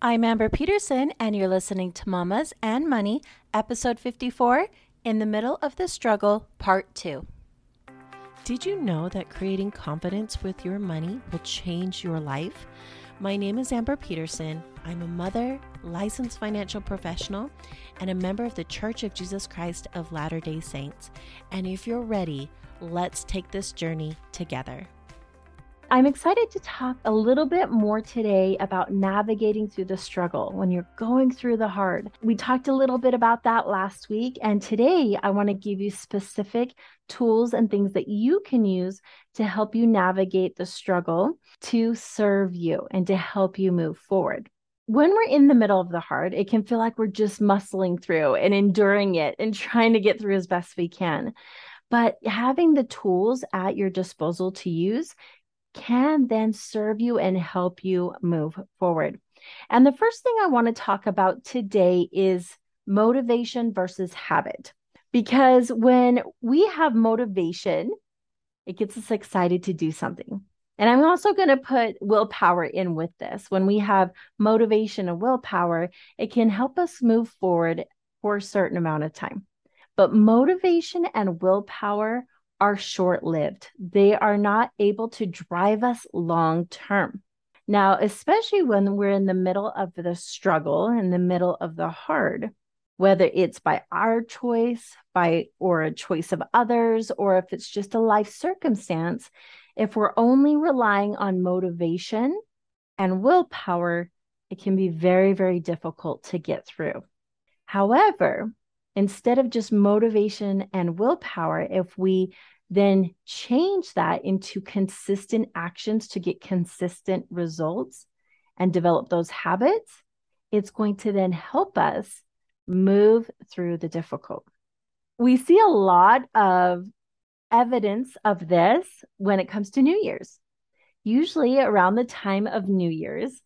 I'm Amber Peterson, and you're listening to Mamas and Money, episode 54 In the Middle of the Struggle, part 2. Did you know that creating confidence with your money will change your life? My name is Amber Peterson. I'm a mother, licensed financial professional, and a member of the Church of Jesus Christ of Latter day Saints. And if you're ready, let's take this journey together. I'm excited to talk a little bit more today about navigating through the struggle when you're going through the hard. We talked a little bit about that last week, and today I want to give you specific tools and things that you can use to help you navigate the struggle to serve you and to help you move forward. When we're in the middle of the hard, it can feel like we're just muscling through and enduring it and trying to get through as best we can. But having the tools at your disposal to use can then serve you and help you move forward. And the first thing I want to talk about today is motivation versus habit. Because when we have motivation, it gets us excited to do something. And I'm also going to put willpower in with this. When we have motivation and willpower, it can help us move forward for a certain amount of time. But motivation and willpower are short lived. They are not able to drive us long term. Now, especially when we're in the middle of the struggle, in the middle of the hard, whether it's by our choice, by or a choice of others, or if it's just a life circumstance, if we're only relying on motivation and willpower, it can be very, very difficult to get through. However, instead of just motivation and willpower, if we then change that into consistent actions to get consistent results and develop those habits, it's going to then help us move through the difficult. We see a lot of evidence of this when it comes to New Year's. Usually around the time of New Year's,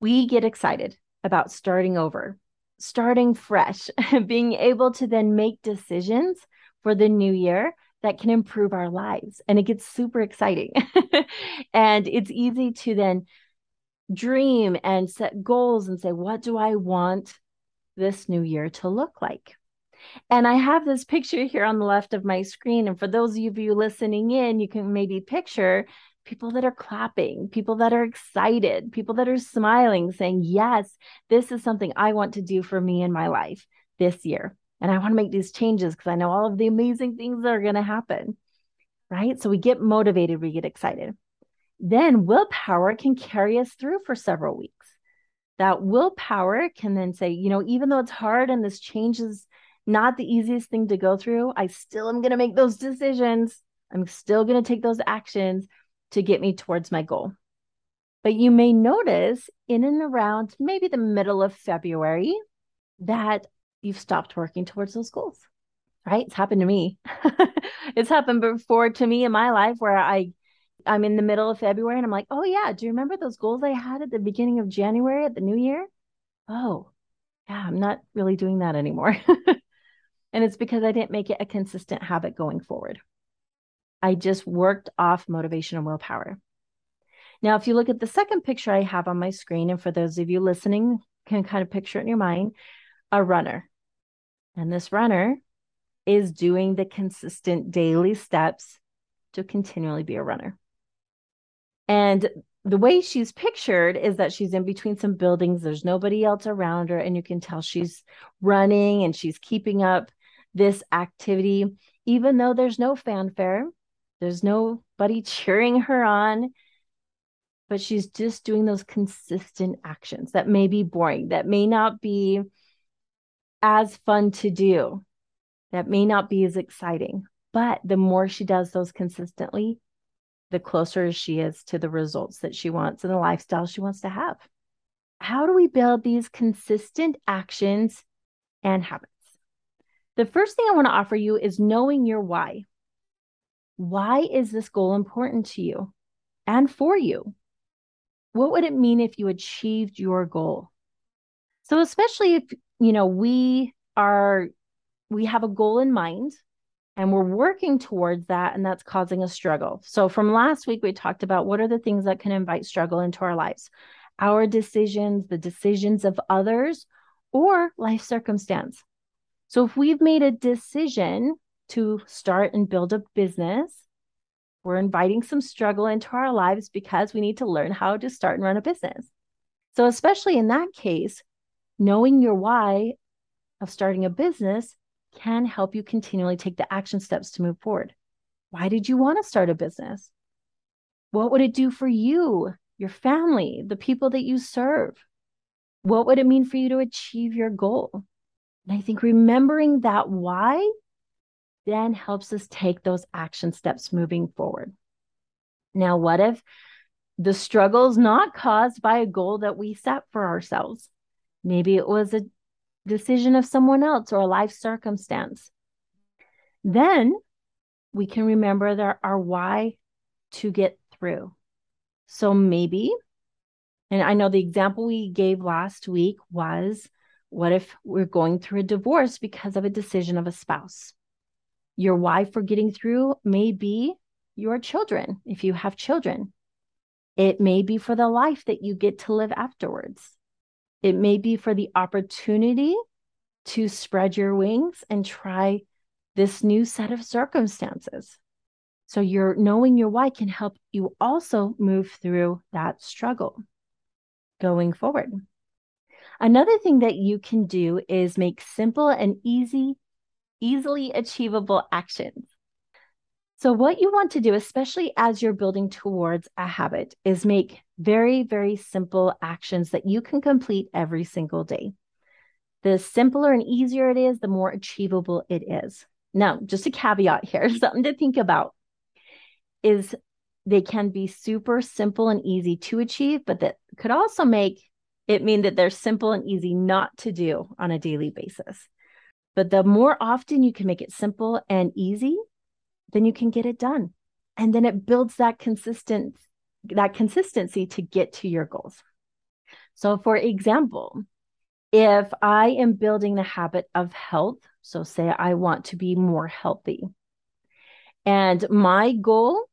we get excited about starting over, starting fresh, being able to then make decisions for the new year that can improve our lives. And it gets super exciting. and it's easy to then dream and set goals and say, what do I want this new year to look like? And I have this picture here on the left of my screen. And for those of you listening in, you can maybe picture people that are clapping, people that are excited, people that are smiling, saying, Yes, this is something I want to do for me in my life this year. And I want to make these changes because I know all of the amazing things that are going to happen. Right. So we get motivated, we get excited. Then willpower can carry us through for several weeks. That willpower can then say, you know, even though it's hard and this change is not the easiest thing to go through, I still am going to make those decisions. I'm still going to take those actions to get me towards my goal. But you may notice in and around maybe the middle of February that you've stopped working towards those goals. Right? It's happened to me. it's happened before to me in my life where I I'm in the middle of February and I'm like, "Oh yeah, do you remember those goals I had at the beginning of January at the new year?" Oh, yeah, I'm not really doing that anymore. and it's because I didn't make it a consistent habit going forward. I just worked off motivation and willpower. Now, if you look at the second picture I have on my screen, and for those of you listening, can kind of picture it in your mind, a runner. And this runner is doing the consistent daily steps to continually be a runner. And the way she's pictured is that she's in between some buildings. There's nobody else around her. And you can tell she's running and she's keeping up this activity, even though there's no fanfare, there's nobody cheering her on. But she's just doing those consistent actions that may be boring, that may not be as fun to do, that may not be as exciting. But the more she does those consistently, the closer she is to the results that she wants and the lifestyle she wants to have. How do we build these consistent actions and habits? The first thing I want to offer you is knowing your why. Why is this goal important to you and for you? What would it mean if you achieved your goal? So, especially if you know, we are, we have a goal in mind and we're working towards that and that's causing a struggle. So from last week we talked about what are the things that can invite struggle into our lives. our decisions, the decisions of others, or life circumstance. So if we've made a decision to start and build a business, we're inviting some struggle into our lives because we need to learn how to start and run a business. So, especially in that case, knowing your why of starting a business can help you continually take the action steps to move forward. Why did you want to start a business? What would it do for you, your family, the people that you serve? What would it mean for you to achieve your goal? And I think remembering that why then helps us take those action steps moving forward. Now, what if the struggle is not caused by a goal that we set for ourselves? Maybe it was a decision of someone else or a life circumstance. Then we can remember that our why to get through. So maybe, and I know the example we gave last week was what if we're going through a divorce because of a decision of a spouse? Your why for getting through may be your children, if you have children. It may be for the life that you get to live afterwards. It may be for the opportunity to spread your wings and try this new set of circumstances. So, your knowing your why can help you also move through that struggle going forward. Another thing that you can do is make simple and easy, easily achievable actions. So, what you want to do, especially as you're building towards a habit, is make very, very simple actions that you can complete every single day. The simpler and easier it is, the more achievable it is. Now, just a caveat here, something to think about is they can be super simple and easy to achieve, but that could also make it mean that they're simple and easy not to do on a daily basis. But the more often you can make it simple and easy, then you can get it done. And then it builds that consistent that consistency to get to your goals. So for example, if I am building the habit of health, so say I want to be more healthy, and my goal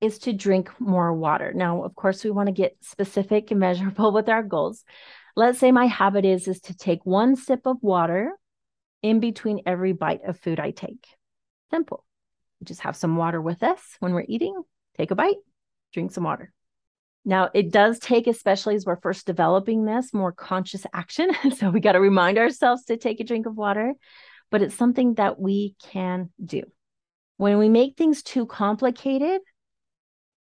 is to drink more water. Now, of course, we want to get specific and measurable with our goals. Let's say my habit is is to take one sip of water in between every bite of food I take. Simple just have some water with us when we're eating, take a bite, drink some water. Now, it does take, especially as we're first developing this, more conscious action. so we got to remind ourselves to take a drink of water, but it's something that we can do. When we make things too complicated,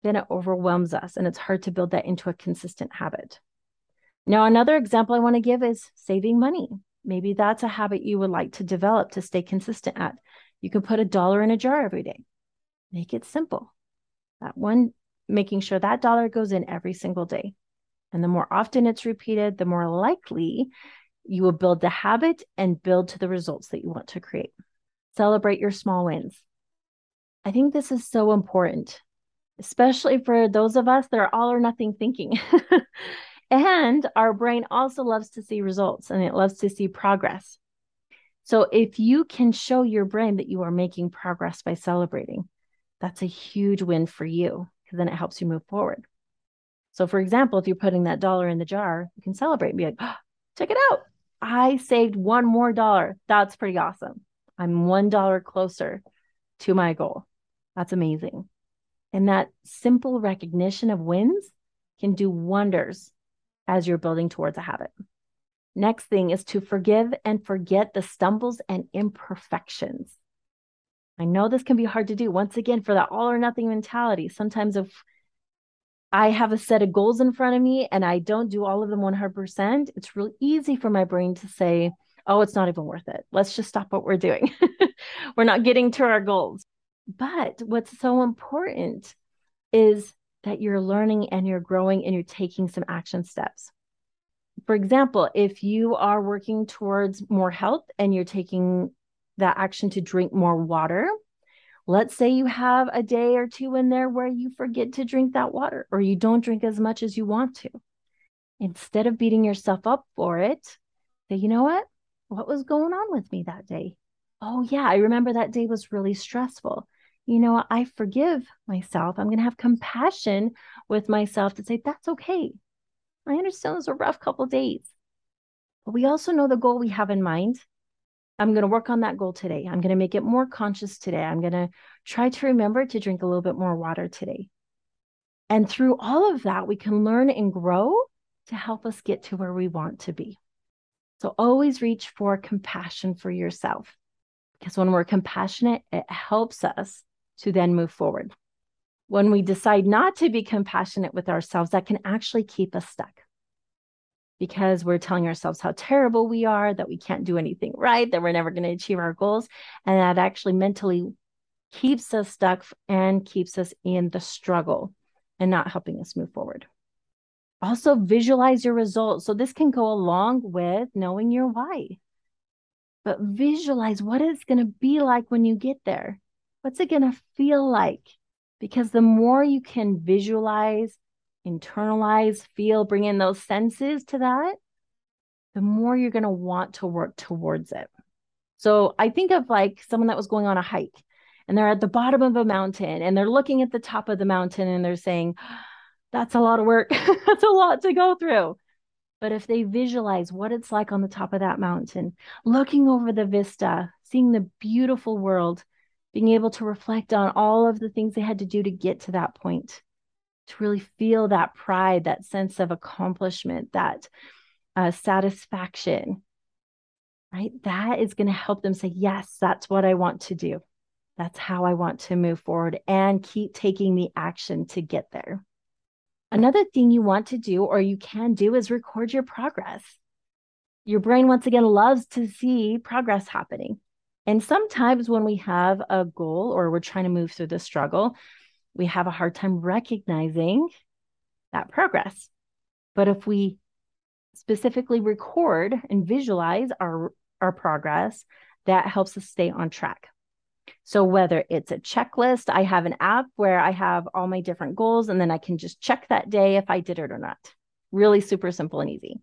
then it overwhelms us and it's hard to build that into a consistent habit. Now, another example I want to give is saving money. Maybe that's a habit you would like to develop to stay consistent at. You can put a dollar in a jar every day. Make it simple. That one, making sure that dollar goes in every single day. And the more often it's repeated, the more likely you will build the habit and build to the results that you want to create. Celebrate your small wins. I think this is so important, especially for those of us that are all or nothing thinking. and our brain also loves to see results and it loves to see progress. So if you can show your brain that you are making progress by celebrating, that's a huge win for you because then it helps you move forward. So, for example, if you're putting that dollar in the jar, you can celebrate and be like, oh, check it out. I saved one more dollar. That's pretty awesome. I'm one dollar closer to my goal. That's amazing. And that simple recognition of wins can do wonders as you're building towards a habit. Next thing is to forgive and forget the stumbles and imperfections. I know this can be hard to do once again for that all or nothing mentality. Sometimes, if I have a set of goals in front of me and I don't do all of them 100%, it's really easy for my brain to say, oh, it's not even worth it. Let's just stop what we're doing. we're not getting to our goals. But what's so important is that you're learning and you're growing and you're taking some action steps for example, if you are working towards more health and you're taking that action to drink more water, let's say you have a day or two in there where you forget to drink that water or you don't drink as much as you want to. Instead of beating yourself up for it, say, you know what? What was going on with me that day? Oh, yeah, I remember that day was really stressful. You know, I forgive myself. I'm going to have compassion with myself to say, that's okay I understand those are rough couple days. But we also know the goal we have in mind. I'm going to work on that goal today. I'm going to make it more conscious today. I'm going to try to remember to drink a little bit more water today. And through all of that, we can learn and grow to help us get to where we want to be. So always reach for compassion for yourself because when we're compassionate, it helps us to then move forward. When we decide not to be compassionate with ourselves, that can actually keep us stuck because we're telling ourselves how terrible we are, that we can't do anything right, that we're never going to achieve our goals. And that actually mentally keeps us stuck and keeps us in the struggle and not helping us move forward. Also, visualize your results. So, this can go along with knowing your why. But visualize what it's going to be like when you get there. What's it going to feel like? Because the more you can visualize, internalize, feel, bring in those senses to that, the more you're going to want to work towards it. So, I think of like someone that was going on a hike and they're at the bottom of a mountain and they're looking at the top of the mountain and they're saying, ah, That's a lot of work. That's a lot to go through. But if they visualize what it's like on the top of that mountain, looking over the vista, seeing the beautiful world, being able to reflect on all of the things they had to do to get to that point, to really feel that pride, that sense of accomplishment, that uh, satisfaction, right? That is going to help them say, Yes, that's what I want to do. That's how I want to move forward and keep taking the action to get there. Another thing you want to do or you can do is record your progress. Your brain, once again, loves to see progress happening. And sometimes when we have a goal or we're trying to move through the struggle, we have a hard time recognizing that progress. But if we specifically record and visualize our, our progress, that helps us stay on track. So, whether it's a checklist, I have an app where I have all my different goals, and then I can just check that day if I did it or not. Really super simple and easy.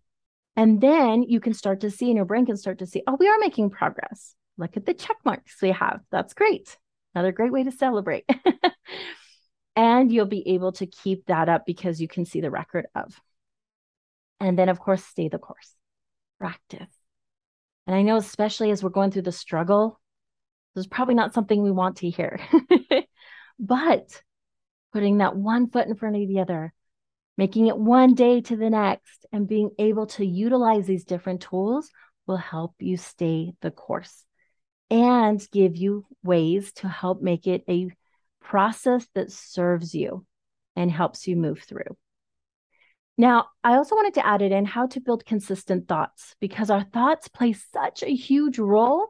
And then you can start to see, and your brain can start to see, oh, we are making progress. Look at the check marks we have. That's great. Another great way to celebrate. and you'll be able to keep that up because you can see the record of. And then, of course, stay the course, practice. And I know, especially as we're going through the struggle this is probably not something we want to hear. but putting that one foot in front of the other, making it one day to the next, and being able to utilize these different tools will help you stay the course and give you ways to help make it a process that serves you and helps you move through. Now, I also wanted to add it in how to build consistent thoughts because our thoughts play such a huge role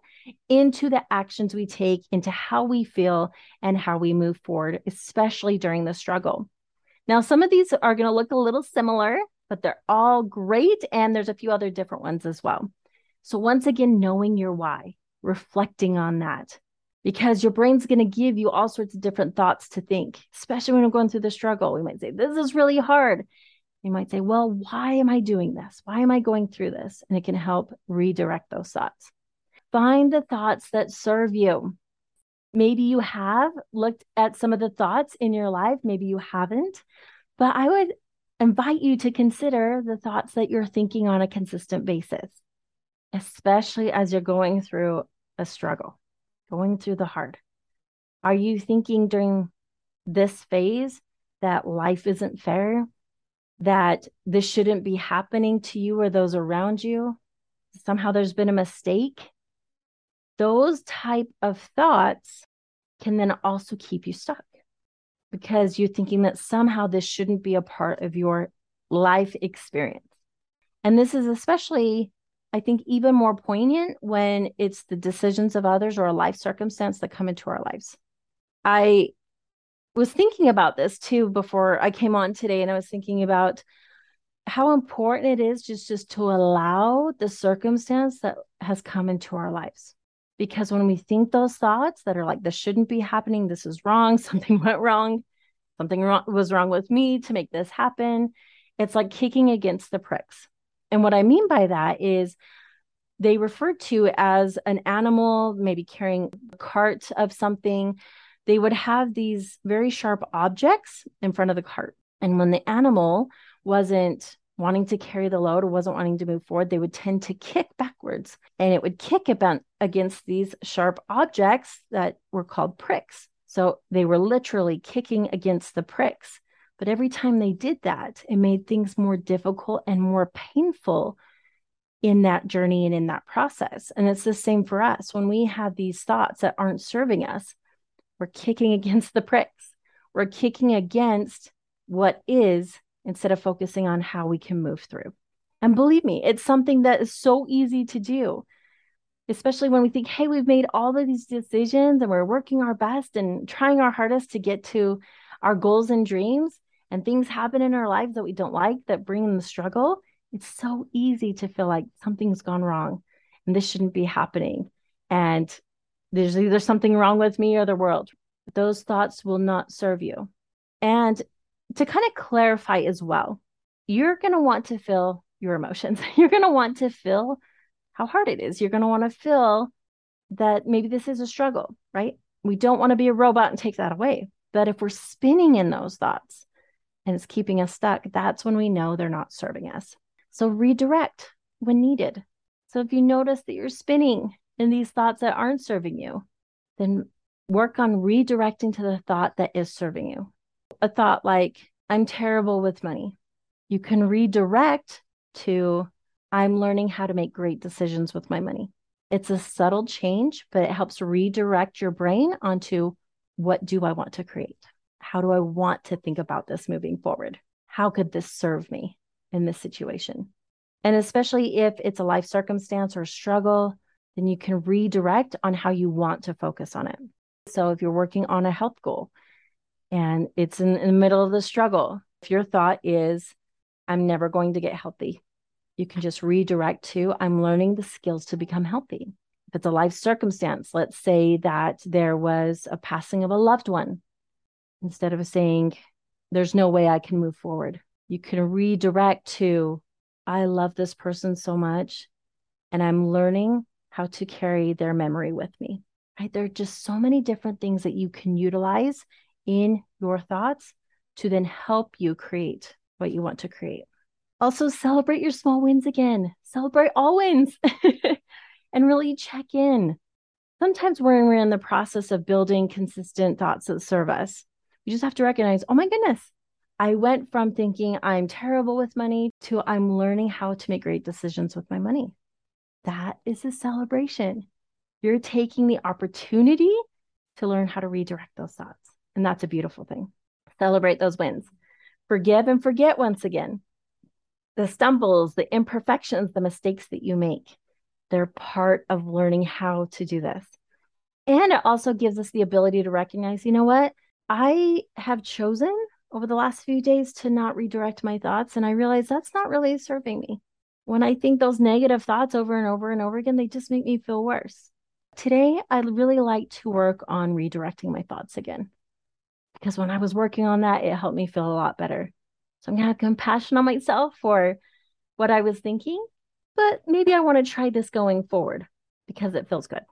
into the actions we take, into how we feel, and how we move forward, especially during the struggle. Now, some of these are going to look a little similar, but they're all great. And there's a few other different ones as well. So, once again, knowing your why, reflecting on that, because your brain's going to give you all sorts of different thoughts to think, especially when we're going through the struggle. We might say, This is really hard. You might say, well, why am I doing this? Why am I going through this? And it can help redirect those thoughts. Find the thoughts that serve you. Maybe you have looked at some of the thoughts in your life, maybe you haven't, but I would invite you to consider the thoughts that you're thinking on a consistent basis, especially as you're going through a struggle, going through the hard. Are you thinking during this phase that life isn't fair? that this shouldn't be happening to you or those around you somehow there's been a mistake those type of thoughts can then also keep you stuck because you're thinking that somehow this shouldn't be a part of your life experience and this is especially i think even more poignant when it's the decisions of others or a life circumstance that come into our lives i was thinking about this too before I came on today, and I was thinking about how important it is just just to allow the circumstance that has come into our lives. Because when we think those thoughts that are like, this shouldn't be happening, this is wrong, something went wrong, something wrong, was wrong with me to make this happen, it's like kicking against the pricks. And what I mean by that is they refer to as an animal, maybe carrying a cart of something they would have these very sharp objects in front of the cart. And when the animal wasn't wanting to carry the load or wasn't wanting to move forward, they would tend to kick backwards and it would kick about against these sharp objects that were called pricks. So they were literally kicking against the pricks. But every time they did that, it made things more difficult and more painful in that journey and in that process. And it's the same for us. When we have these thoughts that aren't serving us, we're kicking against the pricks. We're kicking against what is instead of focusing on how we can move through. And believe me, it's something that is so easy to do, especially when we think, hey, we've made all of these decisions and we're working our best and trying our hardest to get to our goals and dreams. And things happen in our lives that we don't like that bring in the struggle. It's so easy to feel like something's gone wrong and this shouldn't be happening. And there's either something wrong with me or the world. Those thoughts will not serve you. And to kind of clarify as well, you're going to want to feel your emotions. You're going to want to feel how hard it is. You're going to want to feel that maybe this is a struggle, right? We don't want to be a robot and take that away. But if we're spinning in those thoughts and it's keeping us stuck, that's when we know they're not serving us. So redirect when needed. So if you notice that you're spinning in these thoughts that aren't serving you, then work on redirecting to the thought that is serving you. A thought like, I'm terrible with money. You can redirect to, I'm learning how to make great decisions with my money. It's a subtle change, but it helps redirect your brain onto what do I want to create? How do I want to think about this moving forward? How could this serve me? in this situation. And especially if it's a life circumstance or struggle, then you can redirect on how you want to focus on it. So if you're working on a health goal and it's in, in the middle of the struggle, if your thought is, I'm never going to get healthy, you can just redirect to, I'm learning the skills to become healthy. If it's a life circumstance, let's say that there was a passing of a loved one, instead of saying, there's no way I can move forward, you can redirect to i love this person so much and i'm learning how to carry their memory with me. Right? There are just so many different things that you can utilize in your thoughts to then help you create what you want to create. Also celebrate your small wins again. Celebrate all wins. And really check in. Sometimes when we're in the process of building consistent thoughts that serve us we just have to recognize oh my goodness I went from thinking I'm terrible with money to I'm learning how to make great decisions with my money. That is a celebration. You're taking the opportunity to learn how to redirect those thoughts. And that's a beautiful thing. Celebrate those wins. Forgive and forget once again. The stumbles, the imperfections, the mistakes that you make, they're part of learning how to do this. And it also gives us the ability to recognize, you know what? I have chosen over the last few days to not redirect my thoughts. And I realize that's not really serving me. When I think those negative thoughts over and over and over again, they just make me feel worse. Today, I'd really like to work on redirecting my thoughts again. Because when I was working on that, it helped me feel a lot better. So I'm going to have compassion on myself for what I was thinking, but maybe I want to try this going forward because it feels good.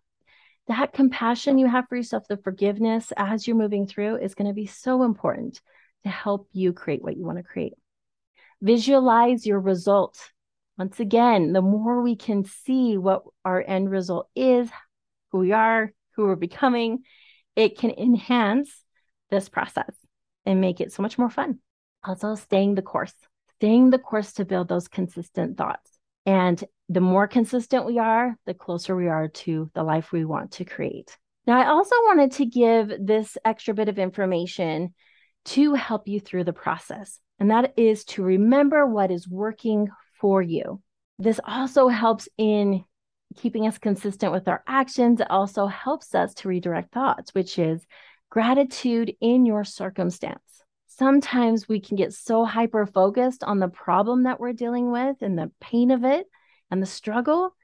That compassion you have for yourself, the forgiveness as you're moving through is going to be so important to help you create what you want to create. Visualize your result. Once again, the more we can see what our end result is, who we are, who we're becoming, it can enhance this process and make it so much more fun. Also, staying the course, staying the course to build those consistent thoughts. And the more consistent we are, the closer we are to the life we want to create. Now, I also wanted to give this extra bit of information to help you through the process, and that is to remember what is working for you. This also helps in keeping us consistent with our actions. It also helps us to redirect thoughts, which is gratitude in your circumstance. Sometimes we can get so hyper focused on the problem that we're dealing with and the pain of it and the struggle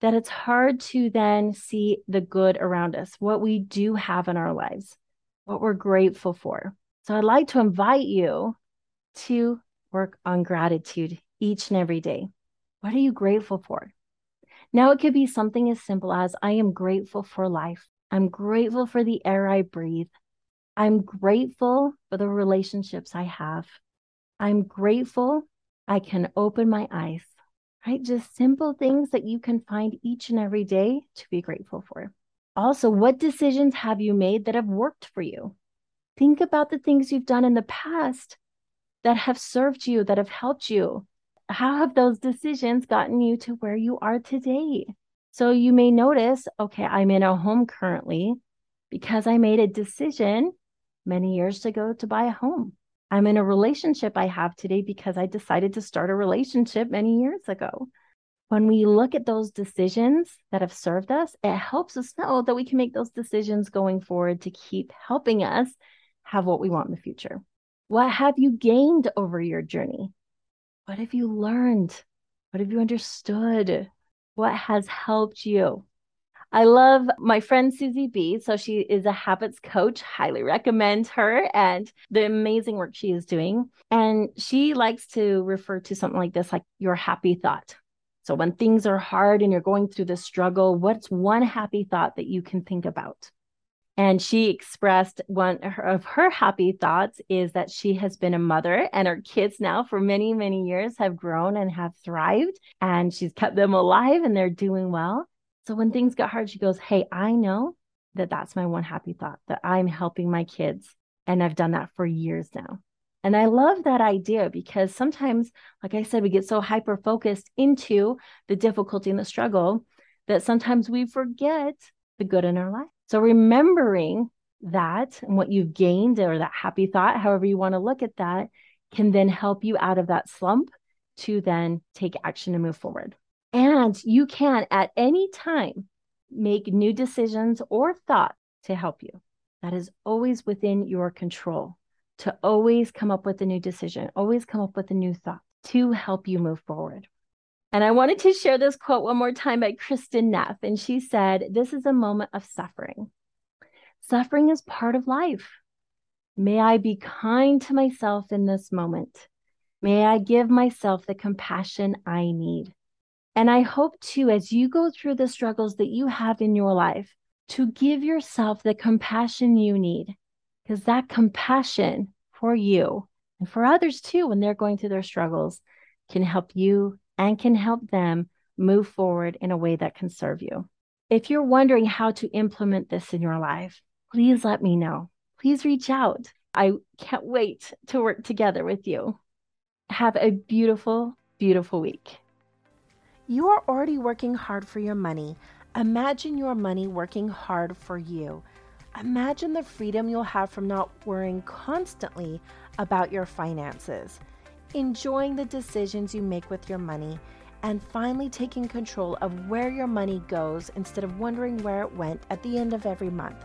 that it's hard to then see the good around us, what we do have in our lives, what we're grateful for. So I'd like to invite you to work on gratitude each and every day. What are you grateful for? Now, it could be something as simple as I am grateful for life. I'm grateful for the air I breathe. I'm grateful for the relationships I have. I'm grateful I can open my eyes, right? Just simple things that you can find each and every day to be grateful for. Also, what decisions have you made that have worked for you? Think about the things you've done in the past that have served you, that have helped you. How have those decisions gotten you to where you are today? So you may notice, okay, I'm in a home currently because I made a decision many years ago to buy a home. I'm in a relationship I have today because I decided to start a relationship many years ago. When we look at those decisions that have served us, it helps us know that we can make those decisions going forward to keep helping us have what we want in the future. What have you gained over your journey? What have you learned? What have you understood? What has helped you? I love my friend Susie B. So she is a habits coach. Highly recommend her and the amazing work she is doing. And she likes to refer to something like this, like your happy thought. So when things are hard and you're going through the struggle, what's one happy thought that you can think about? And she expressed one of her happy thoughts is that she has been a mother and her kids now for many, many years have grown and have thrived and she's kept them alive and they're doing well. So when things got hard, she goes, Hey, I know that that's my one happy thought that I'm helping my kids. And I've done that for years now. And I love that idea because sometimes, like I said, we get so hyper focused into the difficulty and the struggle that sometimes we forget the good in our life. So remembering that and what you've gained or that happy thought, however you want to look at that, can then help you out of that slump to then take action and move forward. And you can at any time make new decisions or thoughts to help you. That is always within your control to always come up with a new decision, always come up with a new thought to help you move forward. And I wanted to share this quote one more time by Kristin Neff. And she said, This is a moment of suffering. Suffering is part of life. May I be kind to myself in this moment. May I give myself the compassion I need. And I hope too, as you go through the struggles that you have in your life, to give yourself the compassion you need, because that compassion for you and for others too, when they're going through their struggles, can help you and can help them move forward in a way that can serve you. If you're wondering how to implement this in your life, please let me know. Please reach out. I can't wait to work together with you. Have a beautiful, beautiful week. You are already working hard for your money. Imagine your money working hard for you. Imagine the freedom you'll have from not worrying constantly about your finances enjoying the decisions you make with your money, and finally taking control of where your money goes instead of wondering where it went at the end of every month.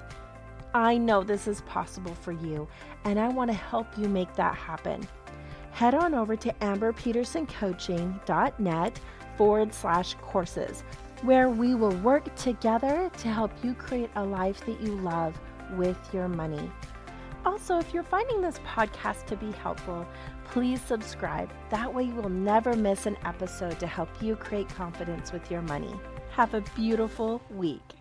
I know this is possible for you, and I want to help you make that happen. Head on over to amberpetersoncoaching.net forward slash courses, where we will work together to help you create a life that you love with your money. Also, if you're finding this podcast to be helpful, please subscribe. That way, you will never miss an episode to help you create confidence with your money. Have a beautiful week.